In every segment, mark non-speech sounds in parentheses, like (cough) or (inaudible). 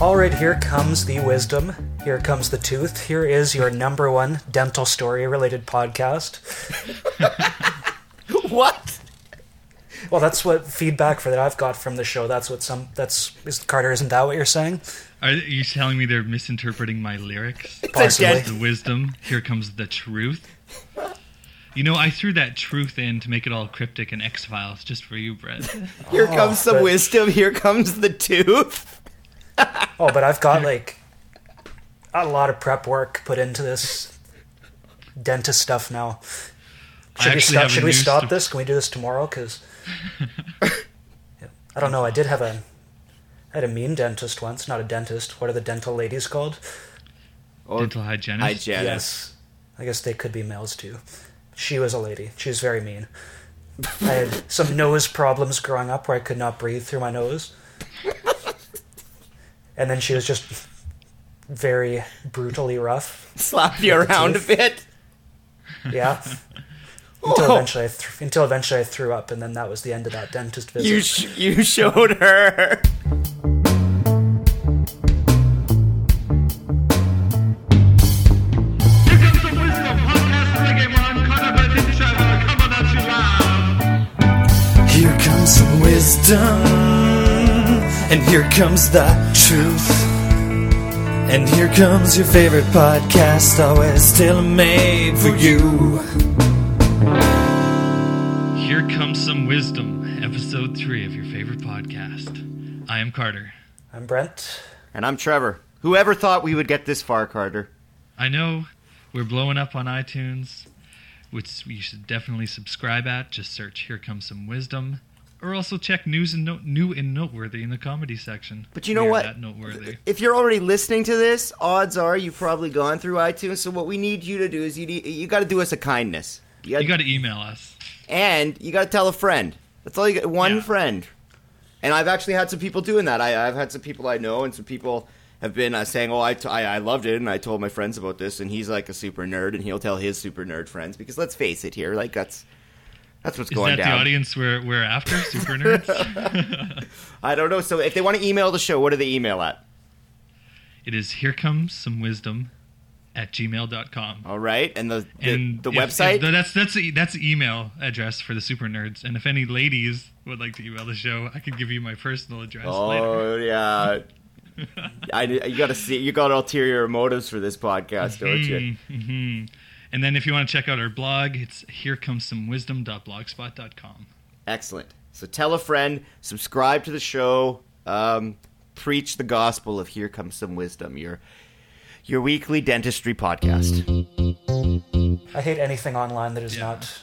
All right, here comes the wisdom. Here comes the tooth. Here is your number one dental story related podcast. (laughs) What? Well, that's what feedback for that I've got from the show. That's what some. That's is Carter. Isn't that what you're saying? Are you telling me they're misinterpreting my lyrics? Possibly. The wisdom. Here comes the truth. You know, I threw that truth in to make it all cryptic and X Files just for you, Brett. (laughs) Here oh, comes some but- wisdom. Here comes the tooth. (laughs) Oh, but I've got like a lot of prep work put into this dentist stuff now. I Should we stop? Should we stop sto- this? Can we do this tomorrow? Because (laughs) I don't know. I did have a I had a mean dentist once. Not a dentist. What are the dental ladies called? Oh, Dental hygienist. hygienist. Yes. I guess they could be males too. She was a lady. She was very mean. I had some nose problems growing up where I could not breathe through my nose. And then she was just very brutally rough. Slap you around a bit. Yeah. (laughs) Until Oh. eventually, I th- until eventually I threw up, and then that was the end of that dentist visit. You sh- you showed her. And here comes the truth. And here comes your favorite podcast, oh, always tailor made for you. Here comes some wisdom. Episode three of your favorite podcast. I am Carter. I'm Brent. And I'm Trevor. Whoever thought we would get this far, Carter? I know we're blowing up on iTunes, which you should definitely subscribe at. Just search "Here Comes Some Wisdom," or also check news and new and noteworthy in the comedy section. But you know what? Noteworthy. If you're already listening to this, odds are you've probably gone through iTunes. So what we need you to do is you need, you got to do us a kindness. You got, to email us. and you got to tell a friend. That's all you got. One Yeah. friend. And I've actually had some people doing that. I, I've had some people I know, and some people have been uh, saying, "Oh, I, t- I I loved it," and I told my friends about this, and he's like a super nerd, and he'll tell his super nerd friends because let's face it, here, like that's that's what's Is going that down. the audience we're, we're after? Super nerds? (laughs) I don't know. So if they want to email the show, what do they email at? it is here comes some wisdom at gmail.com. All right, and the the, And the if- website. if- that's that's the, that's the email address for the super nerds. And if any ladies would like to email the show, I could give you my personal address later. Oh yeah. (laughs) I, you got to see. You got ulterior motives for this podcast, don't you? hmm And then if you want to check out our blog, it's herecomesomewisdom.blogspot.com. Excellent. So tell a friend, subscribe to the show, um, preach the gospel of "Here Comes Some Wisdom." Your your weekly dentistry podcast. I hate anything online that is Yeah. not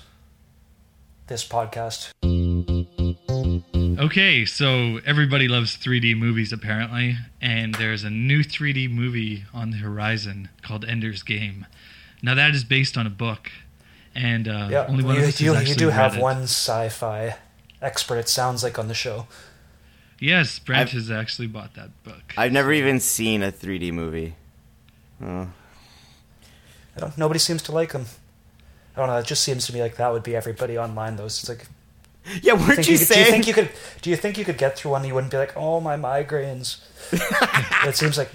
this podcast. Okay, so everybody loves 3D movies apparently, and there's a new 3D movie on the horizon called Ender's Game. Now that is based on a book, and uh, Yeah, only one you, of us you, has you actually do have it. one sci-fi expert. It sounds like on the show. Yes, Brent I've- has actually bought that book. I've never even seen a 3D movie. Oh. I don't, nobody seems to like them. I don't know. It just seems to me like that would be everybody online. Though it's like, (laughs) Yeah, do weren't you, you could, do you saying? think you could? Do you think you could get through one? and You wouldn't be like, oh my migraines. (laughs) it seems like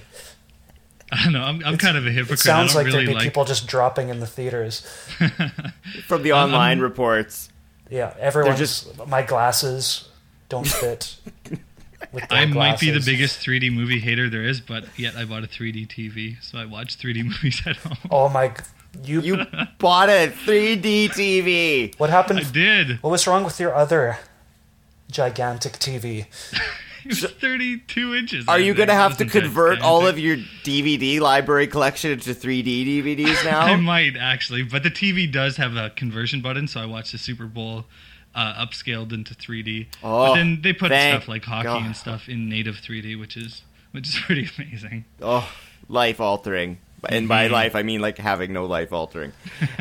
(laughs) I don't know. I'm, I'm kind of a hypocrite. it sounds like don't there'd be like. people just dropping in the theaters. (laughs) from the online I'm- reports. Yeah, everyone's just- my glasses don't fit. with their (laughs) I might be the biggest 3D movie hater there is, but yet I bought a 3D TV, so I watch 3D movies at home. Oh my! g- You, You bought a 3D TV. what happened? I did. What was wrong with your other gigantic TV? It was 32 inches. Are you going to have to convert all of your DVD library collection into 3D DVDs (laughs) now? I might actually, but the TV does have a conversion button, so I watched the Super Bowl uh, upscaled into 3D. Oh, but then they put stuff like hockey God. and stuff in native 3D, which is which is (laughs) pretty amazing. Oh, life altering. And Mm-hmm. by life, I mean like having no life altering. (laughs)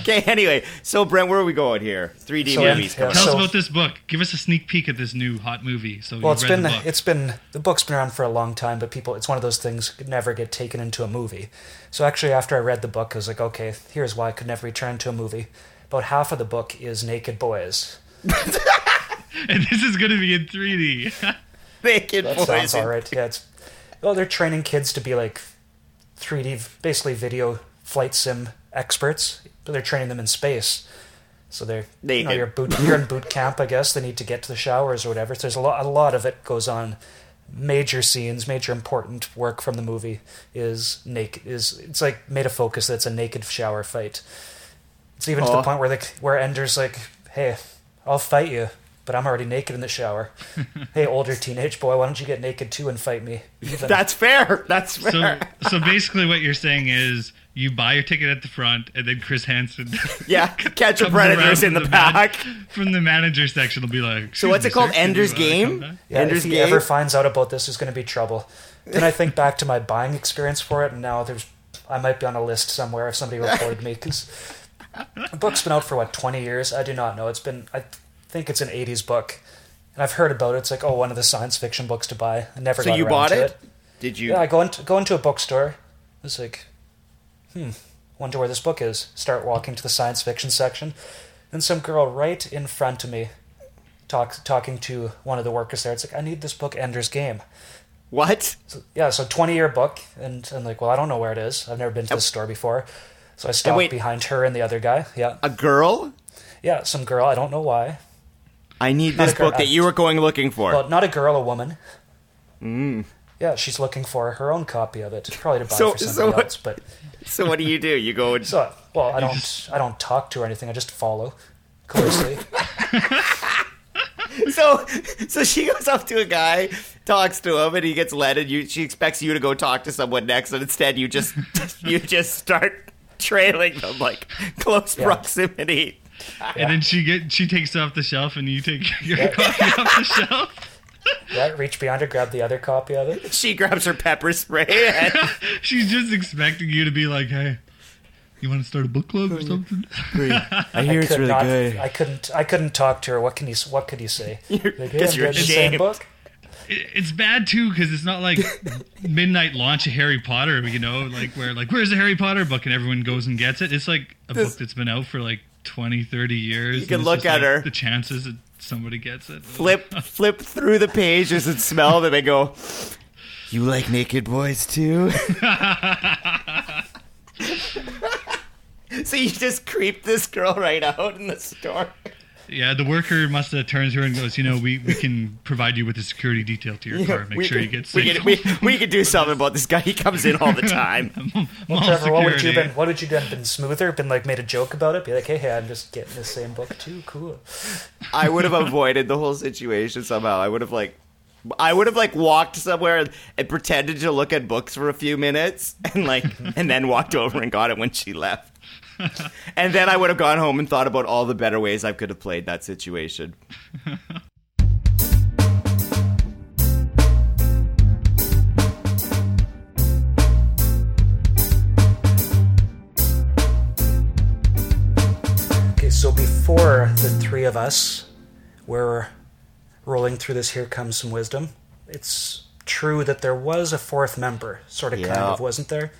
okay, anyway, so Brent, where are we going here? 3D So, movies. yeah, coming Tell up. us about this book. Give us a sneak peek at this new hot movie. So Well, you've it's read been the it's been the book's been around for a long time, but people it's one of those things could never get taken into a movie. So actually, after I read the book, I was like, okay, here's why it could never be turned into a movie. about half of the book is naked boys. (laughs) And this is going to be in 3D. (laughs) Naked That boys. sounds all right. Yeah, it's well, they're training kids to be like 3D, basically video flight sim experts, but they're training them in space. So they're you know you're boot you're in boot camp, I guess. They need to get to the showers or whatever. So there's a lot a lot of it goes on. Major scenes, major important work from the movie is naked. Is it's like made a focus that it's a naked shower fight. It's even to the point where the where Ender's like, "Hey, I'll fight you, but I'm already naked in the shower." (laughs) hey, older teenage boy, why don't you get naked too and fight me? Even. That's fair. That's so, fair. so basically, what you're saying is you buy your ticket at the front, and then Chris Hansen (laughs) yeah, catch a predators in the from man- back. from the manager section. Will be like, So what's it called? sir, can Ender's uh, Game? come? Yeah, Ender's if he Game? ever finds out about this, there's going to be trouble. Then I think (laughs) back to my buying experience for it, and now there's I might be on a list somewhere if somebody reported me because the book's been out for what 20 years. I do not know. It's been I think it's an 80s book, and I've heard about it. It's like oh one of the science fiction books to buy. I never So got you around bought to it? Did you? Yeah, I go into go into a bookstore. It's like, hmm, wonder where this book is. Start walking to the science fiction section, then some girl right in front of me, talk talking to one of the workers there. It's like, I need this book, Ender's Game. What? So, yeah, so twenty year book, and I'm like, well, I don't know where it is. I've never been to this store before. So I stopped wait. behind her and the other guy. Yeah, A girl? yeah, some girl. I don't know why. I need Not this book that you were going looking for. Well, not a girl, a woman. Mm. Yeah, she's looking for her own copy of it, probably to buy So- for so somebody what- else. But so what do you do? You go and So, well, I don't, I don't talk to her or anything. I just follow closely. (laughs) so so she goes up to a guy, talks to him, and he gets led, and you she expects you to go talk to someone next, and instead you just (laughs) you just start trailing them like close Yeah. proximity. (laughs) And then she get she takes it off the shelf, and you take (laughs) your copy off the shelf. (laughs) yeah, reach behind her, grab the other copy of it. She grabs her pepper spray and She's just expecting you to be like, "Hey, you want to start a book club or something?" I hear it's really not- I couldn't, I couldn't talk to her. What can you, what could you say? Like, Because you're reading the same ashamed. book. It's bad too because it's not like midnight launch of Harry Potter, you know, like where like where's the Harry Potter book and everyone goes and gets it. It's like a This- book that's been out for like 20, 30 years. You can look at like, her. The chances that somebody gets it. flip (laughs) flip through the pages and smell them and go. You like naked boys too? (laughs) (laughs) so you just creep this girl right out in the store. Yeah, the worker must have turns to her and goes, you know, we, we can provide you with a security detail to your car. Make sure can, you get we safe. can, we, we can do something about this guy. He comes in all the (laughs) time. Mall Trevor, what would you security. been? What would you done? Been smoother? Been like made a joke about it? Be like, hey, hey, I'm just getting the same book too. Cool. I would have avoided the whole situation somehow. I would have like, I would have like walked somewhere and, and pretended to look at books for a few minutes and like, and then walked over and got it when she left. (laughs) and then I would have gone home and thought about all the better ways I could have played that situation. Okay, so before the three of us were rolling through this, here comes some wisdom. It's true that there was a fourth member, sort of, kind of, wasn't there?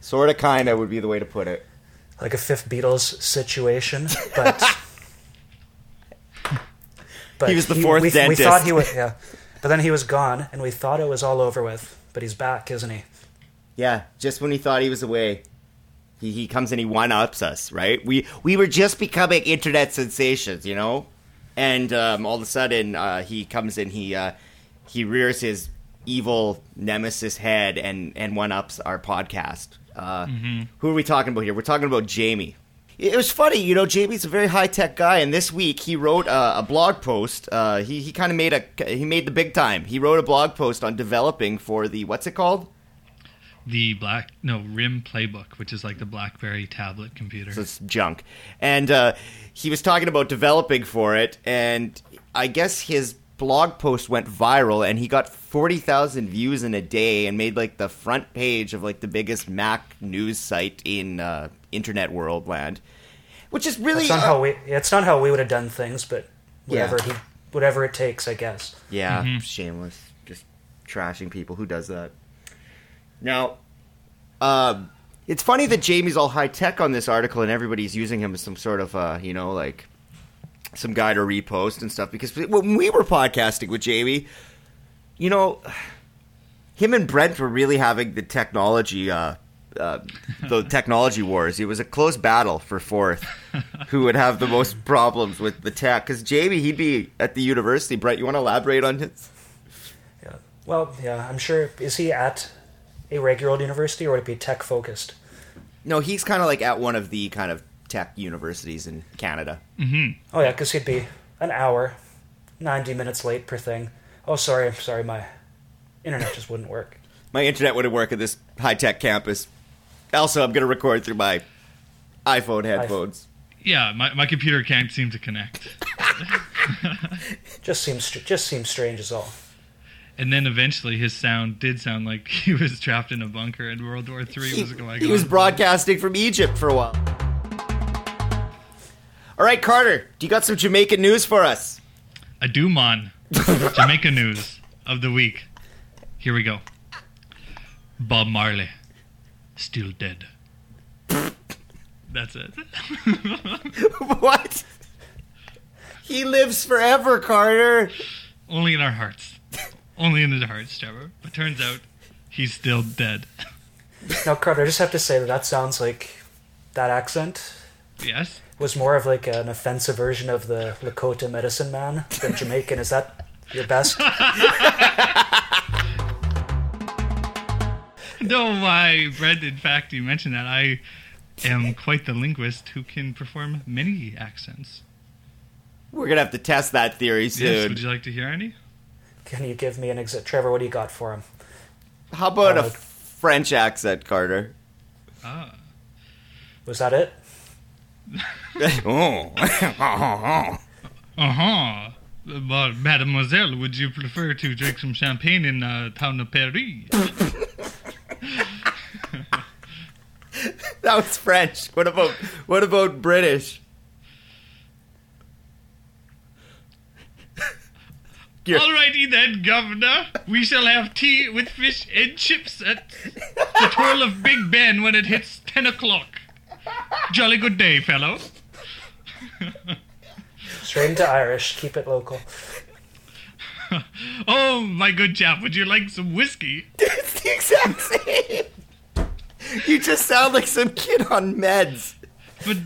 Sort of, kind of would be the way to put it. Like a fifth Beatles situation, but (laughs) but He was the fourth we, We dentist. thought he was yeah, but then he was gone, and we thought it was all over with. But he's back, isn't he? Yeah, just when he thought he was away, he, he comes and he one ups us, right? We we were just becoming internet sensations, you know, and um, all of a sudden uh, he comes in, he uh, he rears his evil nemesis head and and one ups our podcast. Uh, Who are we talking about here? We're talking about Jamie. It was funny, you know. Jamie's a very high tech guy, and this week he wrote a, a blog post. Uh, he he kind of made a he made the big time. He wrote a blog post on developing for the what's it called? The black no RIM playbook, which is like the BlackBerry tablet computer. So it's junk. And uh, he was talking about developing for it, and I guess his blog post went viral, and he got forty thousand views in a day, and made like the front page of like the biggest Mac news site in uh, internet world land, which is really It's not uh, how we. It's not how we would have done things, but Yeah. whatever he, whatever it takes, I guess. Yeah, shameless. Just trashing people. Who does that? Now, um, It's funny that Jamie's all high tech on this article and everybody's using him as some sort of, uh, you know, like some guy to repost and stuff. Because when we were podcasting with Jamie, you know, him and Brent were really having the technology, uh, uh, the (laughs) technology wars. It was a close battle for fourth, who would have the most problems with the tech. Because Jamie, he'd be at the university. Brent, you want to elaborate on his? Yeah. Well, yeah, I'm sure. Is he at a regular old university or would it be tech focused? No, he's kind of like at one of the kind of tech universities in Canada. Mm-hmm. Oh yeah, because he'd be an hour, ninety minutes late per thing. Oh, sorry, sorry, my internet just wouldn't work. (laughs) My internet wouldn't work at this high tech campus. Also, I'm going to record through my iPhone headphones. Yeah, my, my computer can't seem to connect. (laughs) Just seems just seems strange as all. And then eventually his sound did sound like (laughs) he was trapped in a bunker and World War Three He, was going he on. was broadcasting from Egypt for a while. All right, Carter, do you got some Jamaican news for us? A Dumon. (laughs) Jamaica news of the week. Here we go. Bob Marley. Still dead. That's it. (laughs) what? He lives forever, Carter. Only in our hearts. Only in the hearts, Trevor. But turns out he's still dead. Now, Carter, I just have to say that that sounds like that accent Yes? Was more of like an offensive version of the Lakota medicine man than Jamaican. Is that your best? (laughs) No, I read, in fact, you mentioned that. I am quite the linguist who can perform many accents. We're going to have to test that theory Yes, soon. would you like to hear any? Can you give me an exit? Trevor, what do you got for him? How about Uh, a French accent, Carter? Ah. Was that it? (laughs) oh. (laughs) Uh huh. But, mademoiselle, would you prefer to drink some champagne in uh, town of Paris? (laughs) that was French. What about what about British? You're- Alrighty then, Governor. We shall have tea with fish and chips at the twirl of Big Ben when it hits 10 o'clock. Jolly good day, fellow. Straight into Irish. Keep it local. (laughs) Oh, my good chap, would you like some whiskey? (laughs) It's the exact same. You just sound like some kid on meds. But,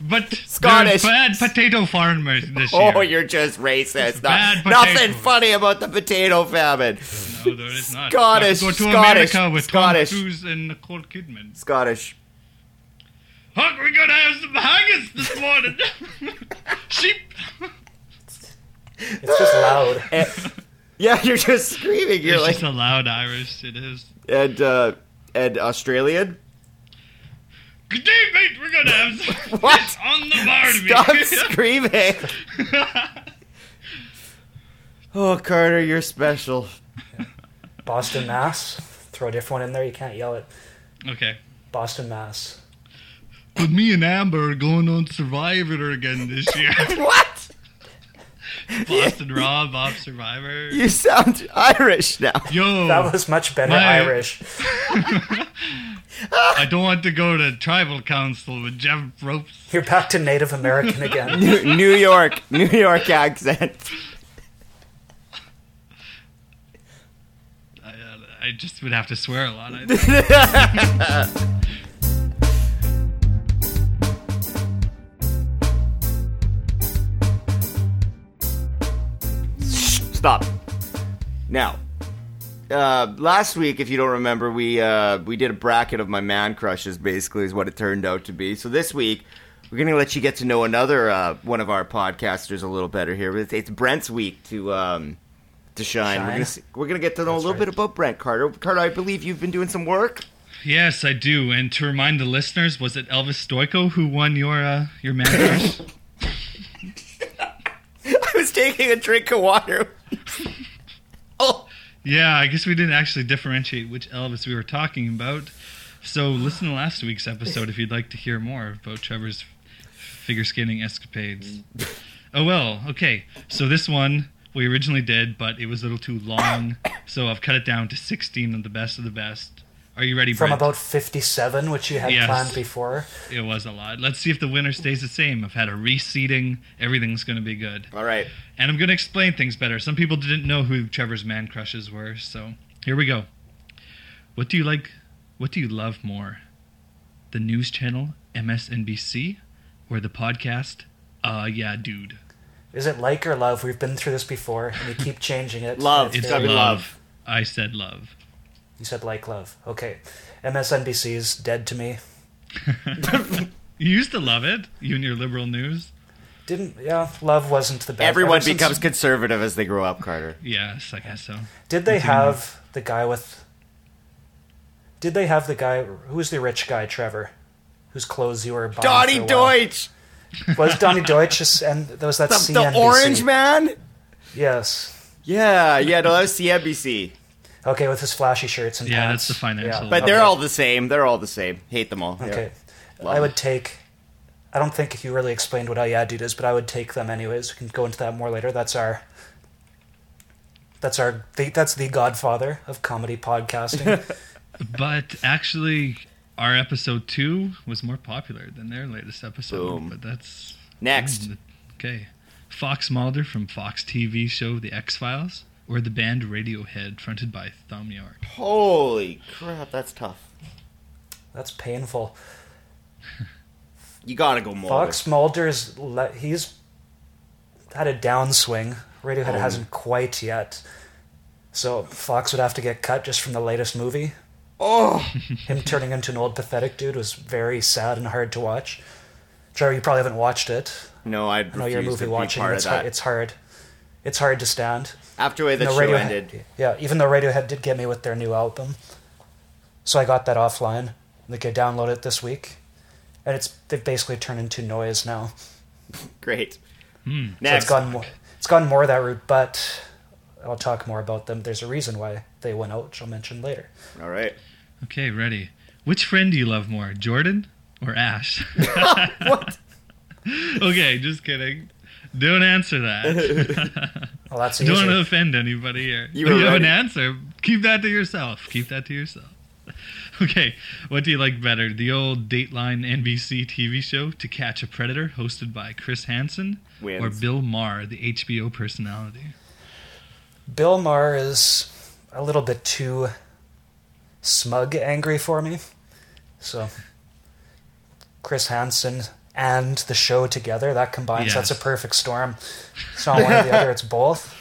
but Scottish. bad potato farmers this oh, year. Oh, you're just racist. Bad nothing funny about the potato famine. No, there is not. Scottish, Go to Scottish, America with Scottish. Tom Cruise and Nicole Kidman. Scottish. Huck, have some haggis this morning. (laughs) Sheep. It's just loud. (laughs) Eh, yeah, you're just screaming. You're It's like just a loud Irish. It is. and uh, and Australian. Good day, mate. We're gonna have (laughs) some What? fish on the barbie. Stop screaming. Oh, Carter, you're special. Boston, Mass. Throw a different one in there. You can't yell it. okay. Boston, Mass. But me and Amber are going on Survivor again this year. (laughs) What? Boston Rob, Bob Survivor. You sound Irish now. Yo, That was much better My- Irish. (laughs) I don't want to go to tribal council with Jeff Probst. You're back to Native American (laughs) again. New New York, New York accent. I, uh, I just would have to swear a lot. I think. Stop. Now, uh, last week, if you don't remember, we uh, we did a bracket of my man crushes. Basically, is what it turned out to be. So this week, we're gonna let you get to know another uh, one of our podcasters a little better here. It's, it's Brent's week to um, to shine. We're Shine. gonna we're gonna get to know That's a little right. bit about Brent Carter. Carter, I believe you've been doing some work. yes, I do. And to remind the listeners, was it Elvis Stojko who won your uh, your man crush? (laughs) I was taking a drink of water. Yeah, I guess we didn't actually differentiate which Elvis we were talking about. So listen to last week's episode if you'd like to hear more about Trevor's figure skating escapades. Mm. Oh well, okay. So this one we originally did, but it was a little too long, so I've cut it down to 16 of the best of the best. Are you ready, From Brent? about 57, which you had Yes. planned before. It was a lot. Let's see if the winner stays the same. I've had a reseeding. Everything's going to be good. All right. And I'm going to explain things better. Some people didn't know who Trevor's man crushes were, so here we go. What do you like? What do you love more? The news channel MSNBC or the podcast Uh Yeah Dude? Is it like or love? We've been through this before, and you keep changing it. Love. It's gotta be very- love. I said love. You said like love. Okay. MSNBC is dead to me. (laughs) You used to love it, you and your liberal news. Didn't yeah? Love wasn't the best. Everyone Ever since- becomes conservative as they grow up, Carter. Yes, I guess so. Did they What's your have the guy with? Did they have the guy? Who's the rich guy, Trevor? Whose clothes you were buying? Donny for a while? Deutsch! Was Donny Deutsch and there was that The, CNBC? the orange man? Yes. Yeah, yeah, no, that's CNBC. Okay, with his flashy shirts and Yeah, pants. that's the financial- Yeah. But they're okay. all the same. They're all the same. Hate them all. Okay. Love I would take. I don't think if you really explained what Yeah Dude is, but I would take them anyways. We can go into that more later. That's our. That's our. The, that's the Godfather of comedy podcasting. (laughs) But actually, our episode two was more popular than their latest episode. Boom. But that's Next. okay. Fox Mulder from Fox TV show The X Files, or the band Radiohead, fronted by Thom Yorke. Holy crap, that's tough. that's painful. You gotta go more. Fox Mulder's le- he's had a downswing. Radiohead Oh. hasn't quite yet. So Fox would have to get cut just from the latest movie. Oh, (laughs) Him turning into an old pathetic dude was very sad and hard to watch. Jerry, you probably haven't watched it. no, I'd I know you're a movie to watching. It's hard, it's hard. It's hard to stand. After the way the No, show Radiohead- ended. Yeah, even though Radiohead did get me with their new album, so I got that offline. Like I downloaded it this week, and it's they've basically turned into noise now. Great. Hmm. So Next. it's gone more. It's gone more that route, but I'll talk more about them. There's a reason why they went out, which I'll mention later. All right. Okay, ready. Which friend do you love more, Jordan or Ash? (laughs) (laughs) What? (laughs) okay, just kidding. Don't answer that. (laughs) Well, that's (laughs) Don't want to offend anybody here. You You, have an answer. Keep that to yourself. Keep that to yourself. (laughs) Okay, what do you like better? The old Dateline NBC TV show To Catch a Predator, hosted by Chris Hansen, or Bill Maher, the HBO personality? Bill Maher is a little bit too smug angry for me. So Chris Hansen and the show together, that combines, that's a perfect storm. It's not one or the (laughs) other, it's both.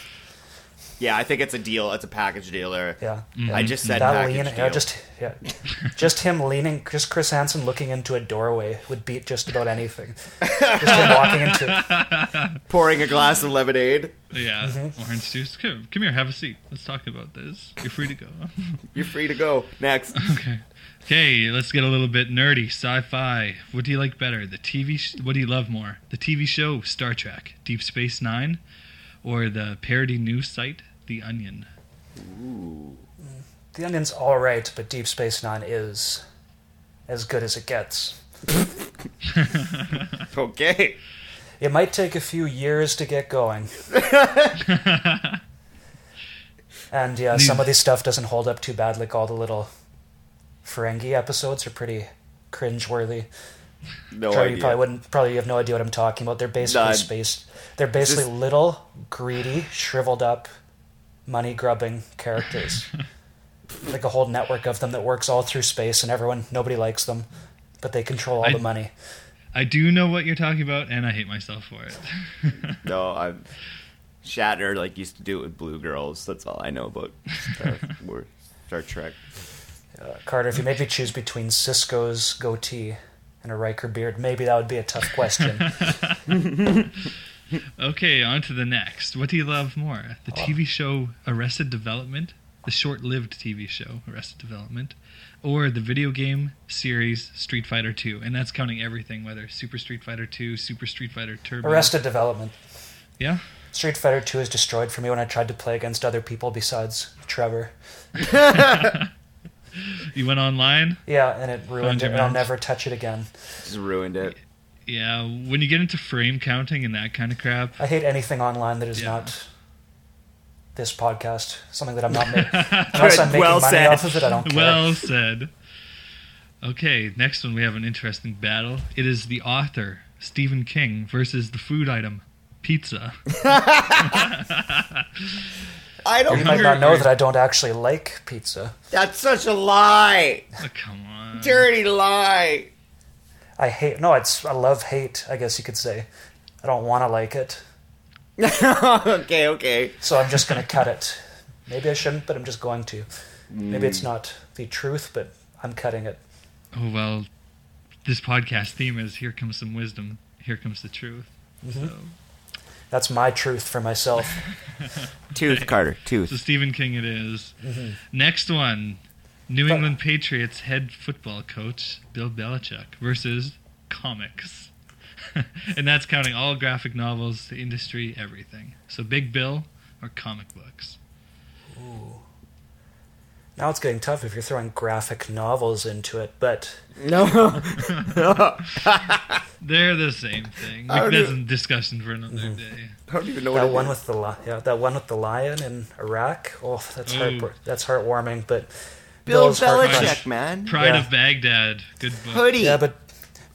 Yeah, I think it's a deal. It's a package deal there. Yeah. I just said that package lean, deal. yeah, just yeah, (laughs) just him leaning, just Chris Hansen looking into a doorway would beat just about anything. (laughs) Just him walking into, Pouring a glass of lemonade. Yeah, Mm-hmm. orange juice. Come, come here, have a seat. Let's talk about this. You're free to go. (laughs) You're free to go. Next. okay. Okay, let's get a little bit nerdy. Sci-fi. What do you like better? The TV. Sh- what do you love more? The TV show Star Trek, Deep Space Nine, or the parody news site The Onion? Ooh. the Onion's all right, but Deep Space Nine is as good as it gets. (laughs) Okay. It might take a few years to get going. (laughs) and yeah, some of this stuff doesn't hold up too bad. Like all the little Ferengi episodes are pretty cringe-worthy. No Trevor, you idea. probably wouldn't. Probably you have no idea what I'm talking about. They're basically None. spaced. They're basically this- little, greedy, shriveled up, money grubbing characters. (laughs) like a whole network of them that works all through space, and everyone, nobody likes them, but they control all I- the money. I do know what you're talking about, and I hate myself for it. (laughs) No, I'm Shatner like used to do it with Blue Girls. That's all I know about Star, (laughs) Star Trek. Uh, Carter, if you made me choose between Sisko's goatee and a Riker beard, maybe that would be a tough question. (laughs) Okay, on to the next. What do you love more? The. TV show Arrested Development, the short lived TV show Arrested Development, or the video game series Street Fighter 2? And that's counting everything, whether Super Street Fighter 2, Super Street Fighter Turbo. Arrested Development. Yeah? Street Fighter 2 is destroyed for me when I tried to play against other people besides Trevor. (laughs) You went online? Yeah, and it ruined Found it, and I'll never touch it again. Just ruined it. Yeah, when you get into frame counting and that kind of crap, I hate anything online that is Yeah. not this podcast. Something that I'm not (laughs) making. Unless I'm making Well money said. off of it, I don't care. Well said. Okay, next one we have an interesting battle. It is the author, Stephen King, versus the food item, pizza. (laughs) (laughs) I don't. you might not know that I don't actually like pizza. That's such a lie. Oh, come on. Dirty lie. I hate. No, it's I love hate. I guess you could say. I don't want to like it, (laughs) okay, okay. so I'm just gonna cut it. Maybe I shouldn't, but I'm just going to. Maybe Mm. it's not the truth, but I'm cutting it. Oh, well, this podcast theme is Here Comes Some Wisdom, Here Comes the Truth. Mm-hmm. So, That's my truth for myself. (laughs) Tooth, Carter. so Tooth. Stephen King it is. Next one New England Patriots head football coach, Bill Belichick, versus comics. (laughs) and that's counting all graphic novels, the industry, everything. So Big Bill or comic books. Ooh. Now it's getting tough if you're throwing graphic novels into it, but No. (laughs) (laughs) They're the same thing. I Like, don't that's do- a discussion for another mm-hmm. day. I don't even know that it one is. with the li- yeah, that one with the lion in Iraq. Oh, that's Ooh. heart that's heartwarming. But Bill Bill's heart- Belichick, man. Pride Yeah. of Baghdad. Good book. Hoodie. Yeah, but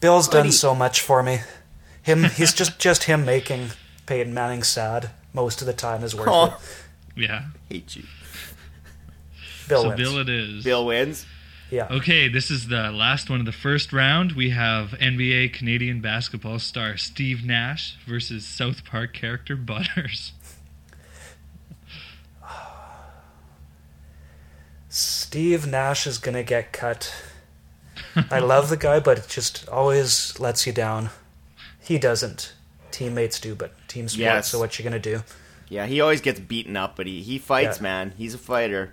Bill's done Buddy. so much for me. Him, (laughs) he's just just him making Peyton Manning sad most of the time is worth Oh. it. Yeah. Hate you. Bill so wins. Bill it is. Bill wins. yeah, Okay, this is the last one of the first round. We have NBA Canadian basketball star Steve Nash versus South Park character (laughs) Butters. Steve Nash is gonna get cut. I love the guy, but it just always lets you down. He doesn't. Teammates do, but team sport. Yes. So what you gonna do? Yeah, he always gets beaten up, but he, he fights, Yeah. man. He's a fighter.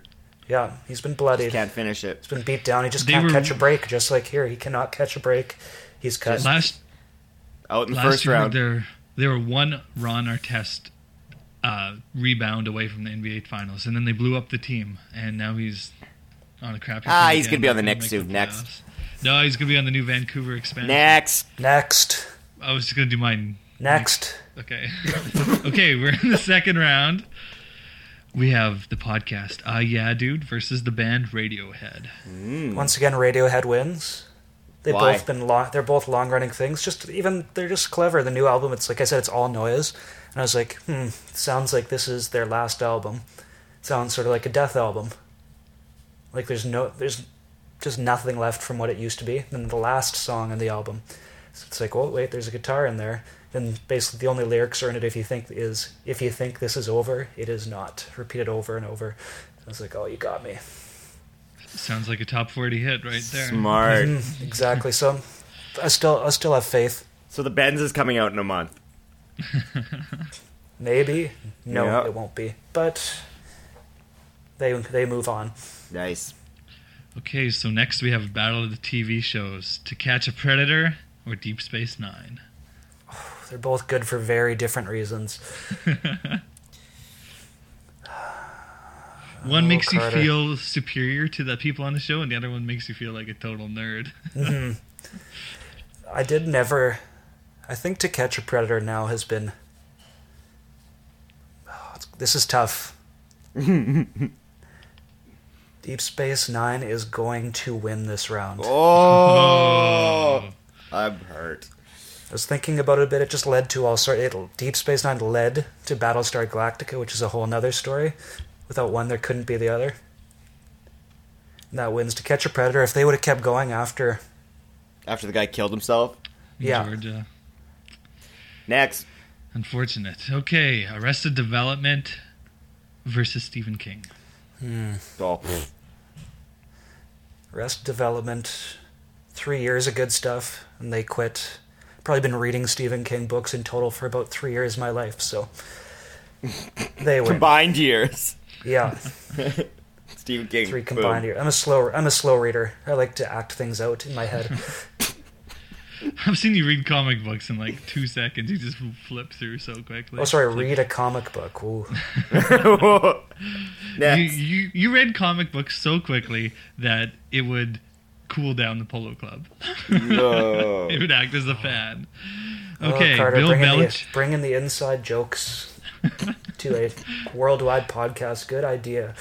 Yeah, he's been bloodied. Can't finish it. He's been beat down. He just They can't were- catch a break. Just like here, he cannot catch a break. He's cut. Last Out in the last first year, round. they're they were one Ron Artest uh, rebound away from the NBA Finals, and then they blew up the team, and now he's on a crappy. Ah, he's gonna be on the not next make soon. Next. No, he's gonna be on the new Vancouver expansion. Next. Next, I was just gonna do mine. next. Okay. (laughs) okay, we're in the second round. We have the podcast Ah Yeah Dude versus the band Radiohead. Once again, Radiohead wins. They've Why? both been long. They're both long running things. Just even they're just clever. The new album. It's like I said. It's all noise, and I was like, hmm. Sounds like this is their last album. Sounds sort of like a death album. Like there's no, there's just nothing left from what it used to be. And the last song on the album, so it's like, oh wait, there's a guitar in there. And basically, the only lyrics are in it. If you think is, if you think this is over, it is not. Repeated over and over. I was like, oh, you got me. Sounds like a top 40 hit right there. Smart. Mm, exactly. So, I still, I still have faith. So the Benz is coming out in a month. (laughs) Maybe. No, Yeah. it won't be. But they they move on. Nice. Okay, so next we have battle of the TV shows To Catch a Predator or Deep Space Nine. (sighs) They're both good for very different reasons. (sighs) One Oh, makes Carter. you feel superior to the people on the show, and the other one makes you feel like a total nerd. (laughs) Mm-hmm. I did never. I think To Catch a Predator now has been. Oh, (sighs) this is tough. (laughs) Deep Space Nine is going to win this round. (laughs) Oh, (laughs) I'm hurt. I was thinking about it a bit. It just led to all sort. It, Deep Space Nine led to Battlestar Galactica, which is a whole nother story. Without one, there couldn't be the other. And that wins to Catch a Predator. If they would have kept going after, After the guy killed himself. in Yeah. Georgia. Next. Unfortunate. Okay, Arrested Development versus Stephen King. Hmm. Oh. Arrested Development, three years of good stuff, and they quit. Probably been reading Stephen King books in total for about three years of my life, so (laughs) they win. Combined years. Yeah, (laughs) Stephen King. three Boom. combined. Year. I'm a slow. I'm a slow reader. I like to act things out in my head. (laughs) (laughs) I've seen you read comic books in like two seconds. You just flip through so quickly. Oh, sorry. Read a comic book. Ooh. (laughs) You, you you read comic books so quickly that it would cool down the Polo Club. No. (laughs) It would act as a fan. Oh, Okay, Carter, Bill bring in, the, bring in the inside jokes. to a worldwide podcast. Good idea.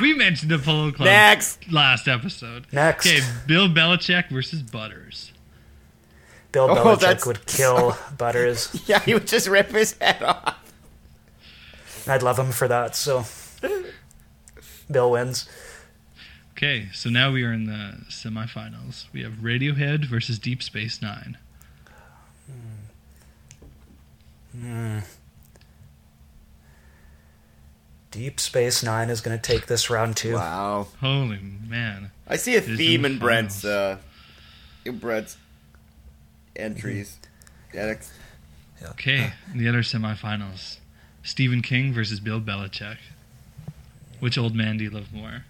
We mentioned the Polo Club Next. last episode. Next. Okay, Bill Belichick versus Butters. Bill Oh, Belichick that's- would kill (laughs) Butters. Yeah, he would just rip his head off. I'd love him for that. So Bill wins. Okay, so now we are in the semifinals. We have Radiohead versus Deep Space Nine. Hmm. Hmm. Deep Space Nine is going to take this round too. Wow. Holy man. I see a This theme in Brent's uh, in Brent's entries. Edits. Okay, the other semifinals. Stephen King versus Bill Belichick. Which old man do you love more?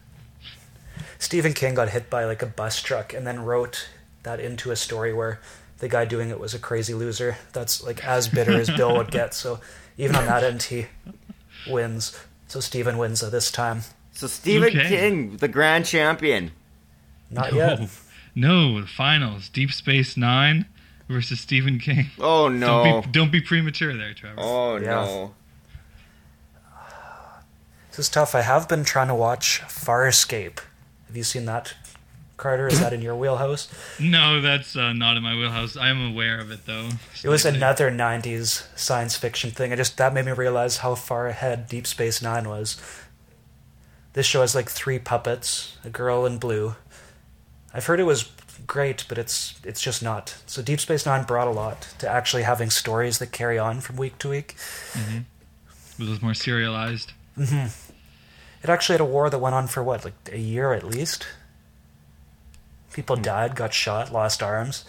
Stephen King got hit by like a bus truck and then wrote that into a story where the guy doing it was a crazy loser. That's like as bitter as Bill would get. So even on that end, he wins. So Stephen wins uh, this time. So Stephen Okay. King, the grand champion. Not no. yet. No, the finals. Deep Space Nine versus Stephen King. Oh no. Don't be don't be premature there, Trevor. Oh Yeah. no. This is tough. I have been trying to watch Farscape. Have you seen that, Carter? Is that in your wheelhouse? (laughs) No, that's uh, not in my wheelhouse. I am aware of it though. It was another '90s science fiction thing. I just that made me realize how far ahead Deep Space Nine was. This show has like three puppets, a girl in blue. I've heard it was great, but it's it's just not. So Deep Space Nine brought a lot to actually having stories that carry on from week to week. It was more serialized. It actually had a war that went on for what, like a year at least. People died, got shot, lost arms.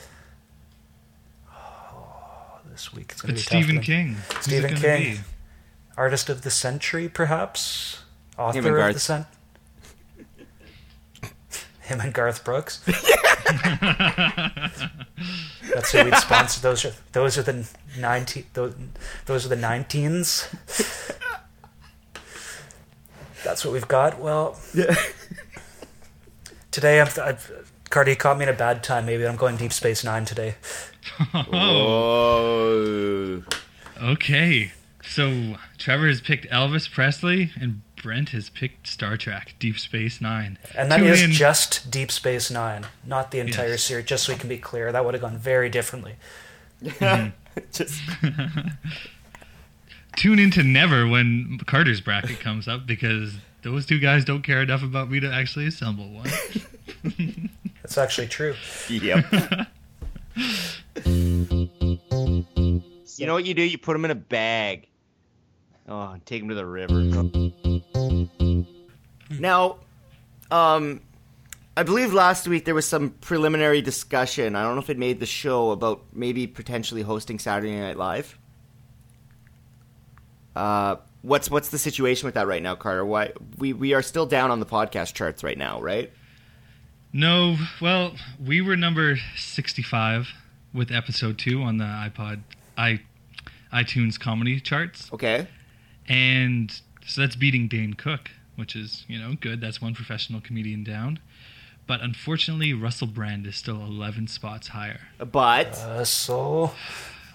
Oh, this week it's gonna be. Stephen then. King. Who's it Stephen King. be? artist of the century, perhaps author and of Garth. the cent. Him and Garth Brooks. (laughs) That's who we'd sponsor. Those are those are the nineteen. Those, those are the nineteens. That's what we've got. Well, yeah. today I'm. I've, Carter caught me in a bad time. Maybe I'm going Deep Space Nine today. Oh, okay. So Trevor has picked Elvis Presley, and Brent has picked Star Trek: Deep Space Nine. And that Tune is in- just Deep Space Nine, not the entire Yes. series. Just so we can be clear, that would have gone very differently. Mm-hmm. (laughs) Just (laughs) tune into Never when Carter's bracket comes up because those two guys don't care enough about me to actually assemble one. (laughs) That's actually true. yep. (laughs) you know what you do? You put them in a bag. Oh, take them to the river. Now, um, I believe last week there was some preliminary discussion. I don't know if it made the show about maybe potentially hosting Saturday Night Live. Uh, what's what's the situation with that right now, Carter? Why we we are still down on the podcast charts right now, right? No, well, we were number sixty-five with episode two on the iPod, i, iTunes comedy charts, Okay. and so that's beating Dane Cook, which is you know good. That's one professional comedian down. But unfortunately, Russell Brand is still 11 spots higher. But Uh, so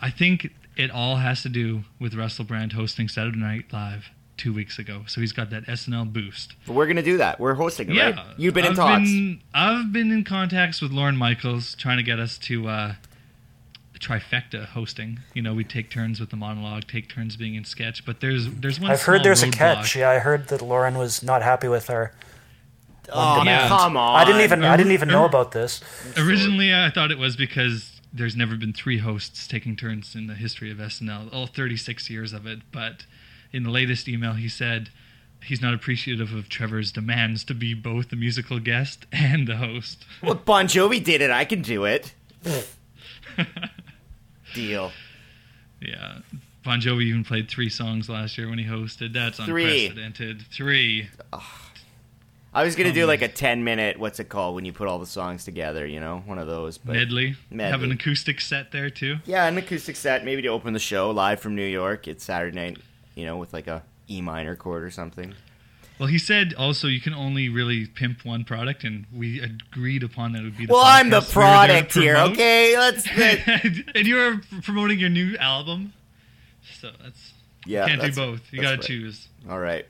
I think it all has to do with Russell Brand hosting Saturday Night Live two weeks ago. So he's got that SNL boost. But we're gonna do that. We're hosting it, Yeah, right? You've been in I've talks. Been, I've been in contacts with Lorne Michaels trying to get us to uh, trifecta hosting. You know, we take turns with the monologue, take turns being in sketch. But there's there's one. I've heard there's a roadblock. catch. Yeah, I heard that Lorne was not happy with her. oh, demand. come on! I didn't even I didn't even know about this. Originally, I thought it was because there's never been three hosts taking turns in the history of SNL, all 36 years of it. But in the latest email, he said he's not appreciative of Trevor's demands to be both the musical guest and the host. (laughs) Well, Bon Jovi did it. I can do it. (laughs) Deal. Yeah. Bon Jovi even played three songs last year when he hosted. That's Three. unprecedented. Three. I was gonna Um, do like a ten minute. What's it called when you put all the songs together? You know, one of those. But Medley. Medley. Have an acoustic set there too. yeah, an acoustic set, maybe to open the show live from New York. It's Saturday night. You know, with like a E minor chord or something. Well, he said also you can only really pimp one product, and we agreed upon that it would be the Well, I'm the podcast we were there to product here. Okay, let's. (laughs) and you're promoting your new album, so that's Yeah, Can't do both. You gotta right. choose. All right.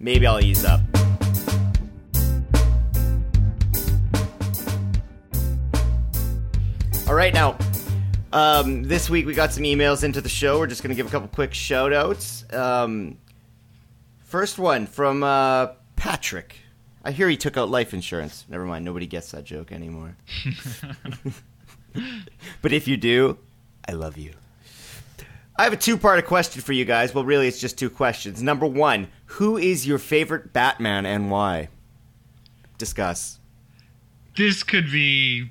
Maybe I'll ease up. All right, now, um, this week we got some emails into the show. We're just going to give a couple quick shout outs. Um, first one from uh, Patrick. I hear he took out life insurance. Never mind, nobody gets that joke anymore. (laughs) but if you do, I love you. I have a two part question for you guys. Well, really, it's just two questions. Number one, who is your favorite Batman and why? Discuss. This could be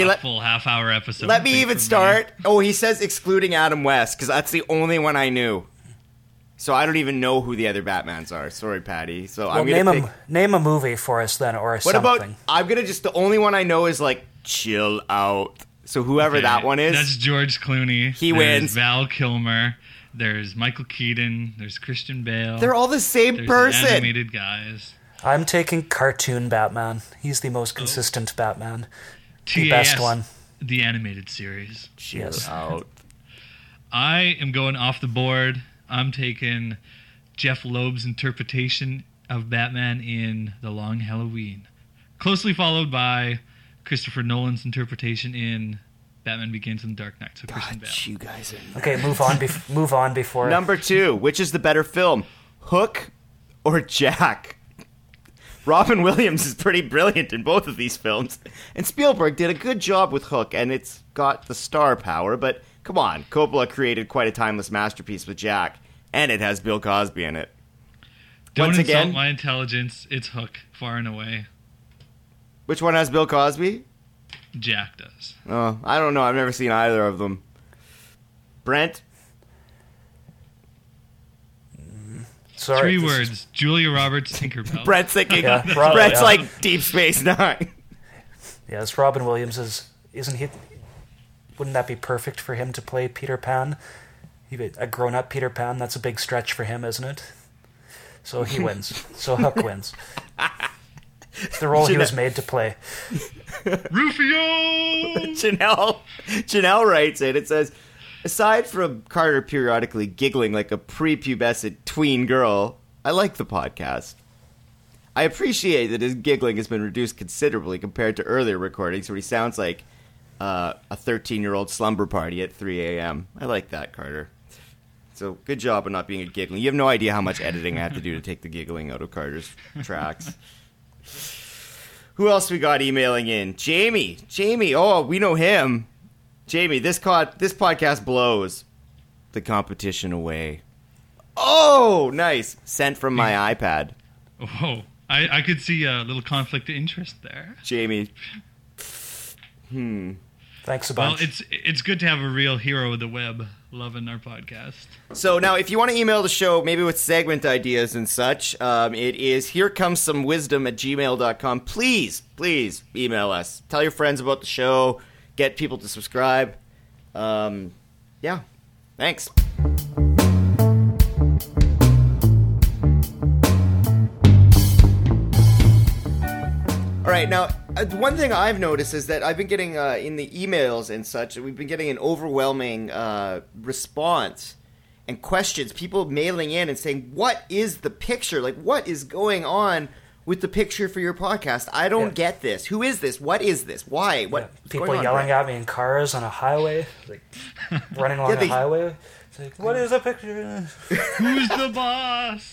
Okay, a let, full half hour episode. let me even for start. Oh, he says excluding Adam West, because that's the only one I knew. So I don't even know who the other Batmans are. Sorry, Patty. So Well, I'm name gonna a pick. name a movie for us then, or What something. about? I'm gonna just the only one I know is like chill out. So whoever Okay, that one is, That's George Clooney. He There's wins. Val Kilmer. There's Michael Keaton. There's Christian Bale. they're all the same there's person. The animated guys. I'm taking cartoon Batman. He's the Oh. most consistent Batman. The best one. The animated series. Cheers Yes. out. I am going off the board. I'm taking Jeph Loeb's interpretation of Batman in The Long Halloween, closely followed by Christopher Nolan's interpretation in Batman Begins and Dark Knight. So Christian Bale. You guys are Okay, move on. Bef- move on before. Number two, which is the better film, Hook or Jack? Robin Williams is pretty brilliant in both of these films, and Spielberg did a good job with Hook, and it's got the star power. But come on, Coppola created quite a timeless masterpiece with Jack, and it has Bill Cosby in it. Don't Once insult again- my intelligence. It's Hook, far and away. Which one has Bill Cosby? Jack does. Oh, I don't know. I've never seen either of them. Brent, Sorry, Three this is- words: Julia Roberts, Tinkerbell. (laughs) Brent's thinking. Yeah, probably, Brent's yeah. like Deep Space Nine. Yeah, it's Robin Williams is. Isn't he? Wouldn't that be perfect for him to play Peter Pan? He, a grown-up Peter Pan. That's a big stretch for him, isn't it? So he (laughs) wins. so Hook wins. It's the role he was made to play. (laughs) Rufio. Janelle, Janelle writes it. It says, aside from Carter periodically giggling like a prepubescent tween girl, I like the podcast. I appreciate that his giggling has been reduced considerably compared to earlier recordings where he sounds like uh, a 13 year old slumber party at 3 a.m. I like that, Carter. So good job on not being a giggling. You have no idea how much editing I have to do to take the giggling out of Carter's tracks. Who else we got emailing in? Jamie. Jamie. Oh, we know him. Jamie, this co- this podcast blows the competition away. Oh, nice. Sent from my iPad. Oh, I, I could see a little conflict of interest there. Jamie. Hmm. Thanks a Well, bunch. it's it's good to have a real hero of the web loving our podcast. So now, if you want to email the show, maybe with segment ideas and such, um, it is here comes some wisdom at gmail.com. Please, please email us. Tell your friends about the show. Get people to subscribe. Um, yeah. Thanks. All right, now uh, one thing I've noticed is that I've been getting uh, in the emails and such. We've been getting an overwhelming uh, response and questions. People mailing in and saying, "What is the picture? Like, what is going on with the picture for your podcast? I don't Yeah. get this. Who is this? What is this? Why? What? Yeah, people going on, yelling Brett? at me in cars on a highway, like (laughs) running along Yeah, they- a highway. It's like, what is a picture? (laughs) Who's the boss?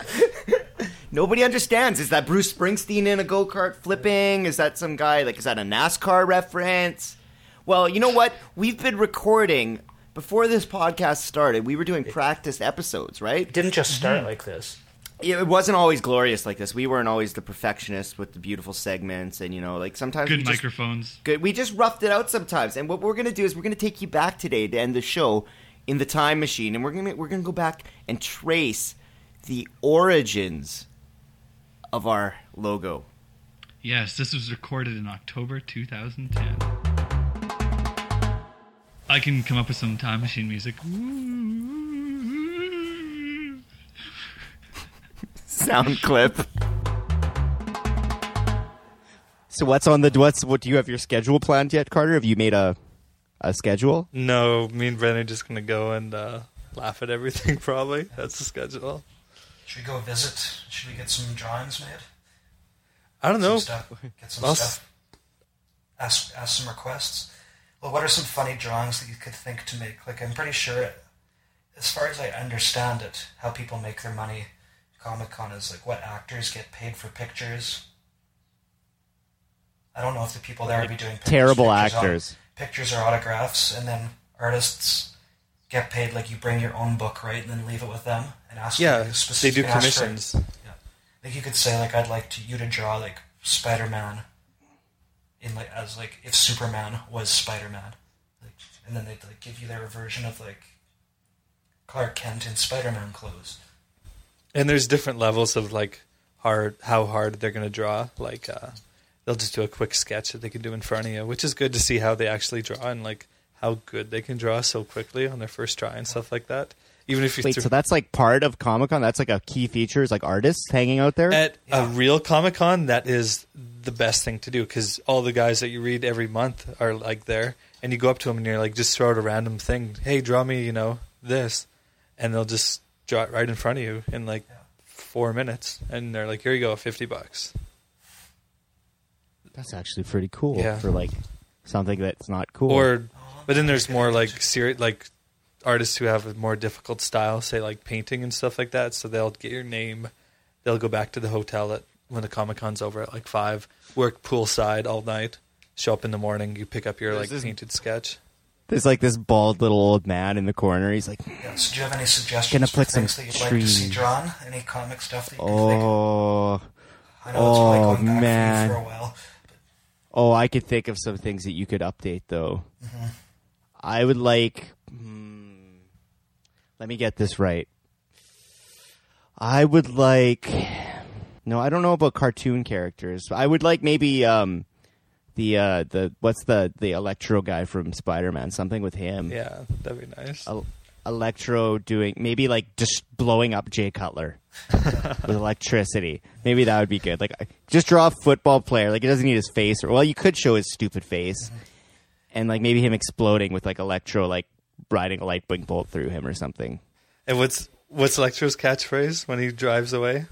(laughs) Nobody understands. Is that Bruce Springsteen in a go kart flipping? Is that some guy? Like, is that a NASCAR reference? Well, you know what? We've been recording before this podcast started. We were doing practice episodes, right? It didn't just start Mm-hmm. like this. It wasn't always glorious like this. We weren't always the perfectionists with the beautiful segments, and you know, like sometimes Good just, microphones. good. We just roughed it out sometimes. And what we're gonna do is we're gonna take you back today to end the show in the time machine, and we're gonna we're gonna go back and trace the origins of our logo. Yes, this was recorded in October 2010. I can come up with some time machine music. Sound clip. So what's on the what's what do you have your schedule planned yet, Carter? Have you made a a schedule? No, me and Brent are just gonna go and uh, laugh at everything. (laughs) Probably that's the schedule. Should we go visit? Should we get some drawings made? I don't Some know. stuff. Get some Well, s- stuff. Ask ask some requests. Well, what are some funny drawings that you could think to make? Like, I'm pretty sure, as far as I understand it, how people make their money, Comic Con is like what actors get paid for pictures. I don't know if the people there would be doing pictures, Terrible pictures, au- actors. pictures or autographs, and then artists get paid like you bring your own book, right, and then leave it with them and ask. Yeah, like, they do you can for- commissions. like you could say like I'd like to, you to draw like Spider Man in like as like if Superman was Spider Man, like, and then they'd like give you their version of like Clark Kent in Spider Man clothes. And there's different levels of like hard how hard they're gonna draw. Like uh, they'll just do a quick sketch that they can do in front of you, which is good to see how they actually draw and like how good they can draw so quickly on their first try and stuff like that. Even if you Wait, threw- so that's like part of Comic Con? That's like a key feature is like artists hanging out there? at a real Comic Con, that is the best thing to do because all the guys that you read every month are like there, and you go up to them and you're like, just throw out a random thing. Hey, draw me, you know, this, and they'll just draw it right in front of you in like Yeah. four minutes, and they're like, here you go, fifty bucks. That's actually pretty cool Yeah. for like something that's not cool. Or, but then there's more like serious like artists who have a more difficult style, say like painting and stuff like that. So they'll get your name, they'll go back to the hotel at when the Comic Con's over at like five, work poolside all night, show up in the morning, you pick up your This like painted sketch. There's like this bald little old man in the corner. He's like, so do you have any suggestions Gonna for some things that you'd like to see trees. drawn? Any comic stuff that you can think? oh, I know it's probably oh, going back man. for you for a while. oh, I could think of some things that you could update though. I would like. Hmm, let me get this right. I would like. No, I don't know about cartoon characters. I would like maybe um, the uh, the what's the the Electro guy from Spider Man? Something with him. Yeah, that'd be nice. El- Electro doing maybe like just blowing up Jay Cutler (laughs) with electricity. Maybe that would be good. Like just draw a football player. Like it doesn't need his face or well, you could show his stupid face, and like maybe him exploding with like Electro like riding a lightning bolt through him or something. And what's what's Electro's catchphrase when he drives away?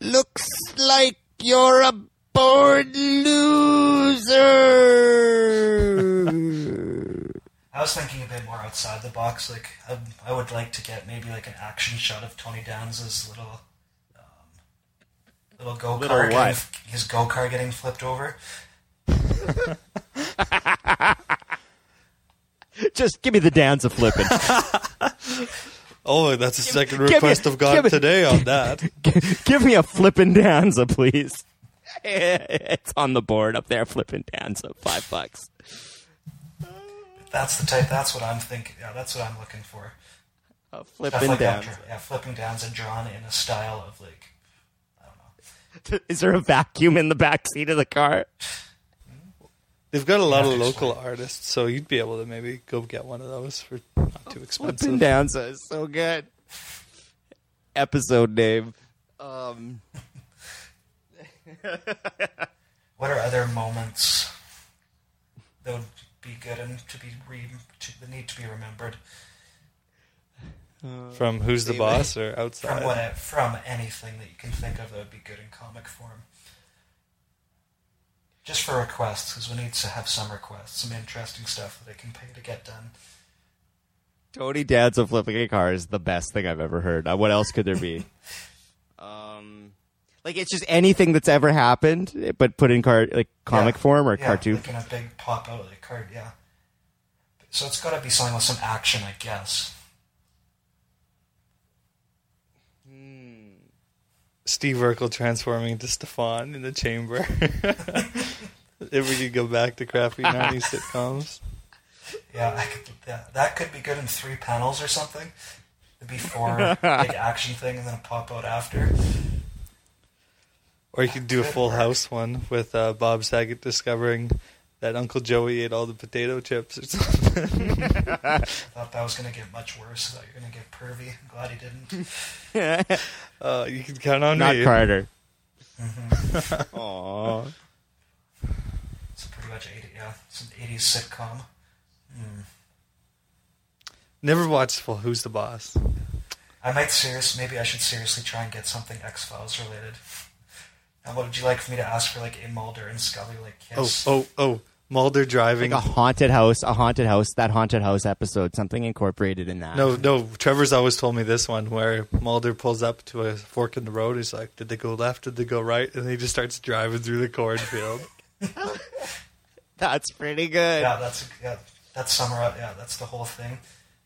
Looks like you're a bored loser. (laughs) I was thinking a bit more outside the box. Like, I, I would like to get maybe like an action shot of Tony Danza's little, um, little go kart, what? his go kart getting flipped over. (laughs) just give me the Danza flipping. (laughs) Oh, that's a second give me- request of God give me- today on that. Give me a flippin' danza, please. (laughs) it's on the board up there, flippin' danza, five bucks. That's the type. That's what I'm thinking. Yeah, that's what I'm looking for. A Stuff flippin' like that. danza. Yeah, flipping Danza drawn in a style of like, I don't know. Is there a vacuum in the back seat of the car? They've got a lot Yeah, of local one. artists, so you'd be able to maybe go get one of those for not too expensive. Flippin' expensive. danza is so good. Episode name. Um, (laughs) What are other moments that would be good and to be re- to, that need to be remembered From Who's the David. Boss or (laughs) from outside? what from anything that you can think of that would be good in comic form? Just for requests, because we need to have some requests, some interesting stuff that I can pay to get done. Tony Danza flipping a car is the best thing I've ever heard. Uh, what else could there be? (laughs) like it's just anything that's ever happened, but put in car like comic Yeah. form or yeah, cartoon. like in a big pop out like card, yeah. So it's got to be something with some action, I guess. Hmm. Steve Urkel transforming into Stefan in the chamber. (laughs) if we could go back to crappy 90s (laughs) sitcoms. Yeah, I could, yeah, that could be good in three panels or something. The before (laughs) big action thing, and then a pop out after. Or you could do a full work. house one with uh, Bob Saget discovering that Uncle Joey ate all the potato chips or (laughs) something. Thought that was gonna get much worse. Thought you were gonna get pervy. I'm glad he didn't. (laughs) Uh, you can count on me. Not me. Carter. Mm-hmm. (laughs) Aww. It's pretty much eighty. Yeah, it's an '80s sitcom. Hmm. Never watched full Who's the Boss. I might serious. Maybe I should seriously try and get something X Files related. And what would you like for me to ask for, like a Mulder and Scully like Oh, kiss? oh, oh. oh! Mulder driving. Like a haunted house, a haunted house, that haunted house episode, something incorporated in that. No, no. Trevor's always told me this one where Mulder pulls up to a fork in the road. He's like, "Did they go left? Did they go right?" And he just starts driving through the cornfield. (laughs) (laughs) That's pretty good. Yeah, that's yeah. That's summer. Yeah, that's the whole thing.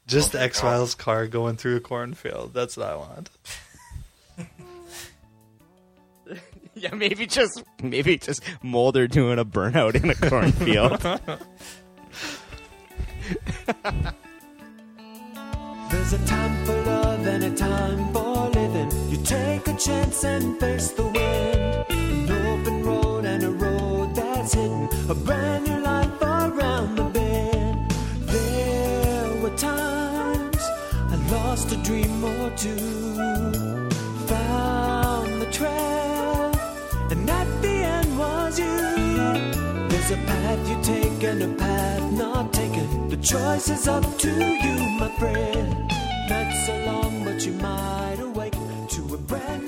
Just my X Files car going through a cornfield. That's what I want. (laughs) Yeah, maybe just maybe just Mulder doing a burnout in a cornfield. (laughs) There's a time for love and a time for living. You take a chance and face the wind. An open road and a road that's hidden. A brand new life around the bend. There were times I lost a dream or two. choice is up to you, my friend. Not so long, but you might awake to a brand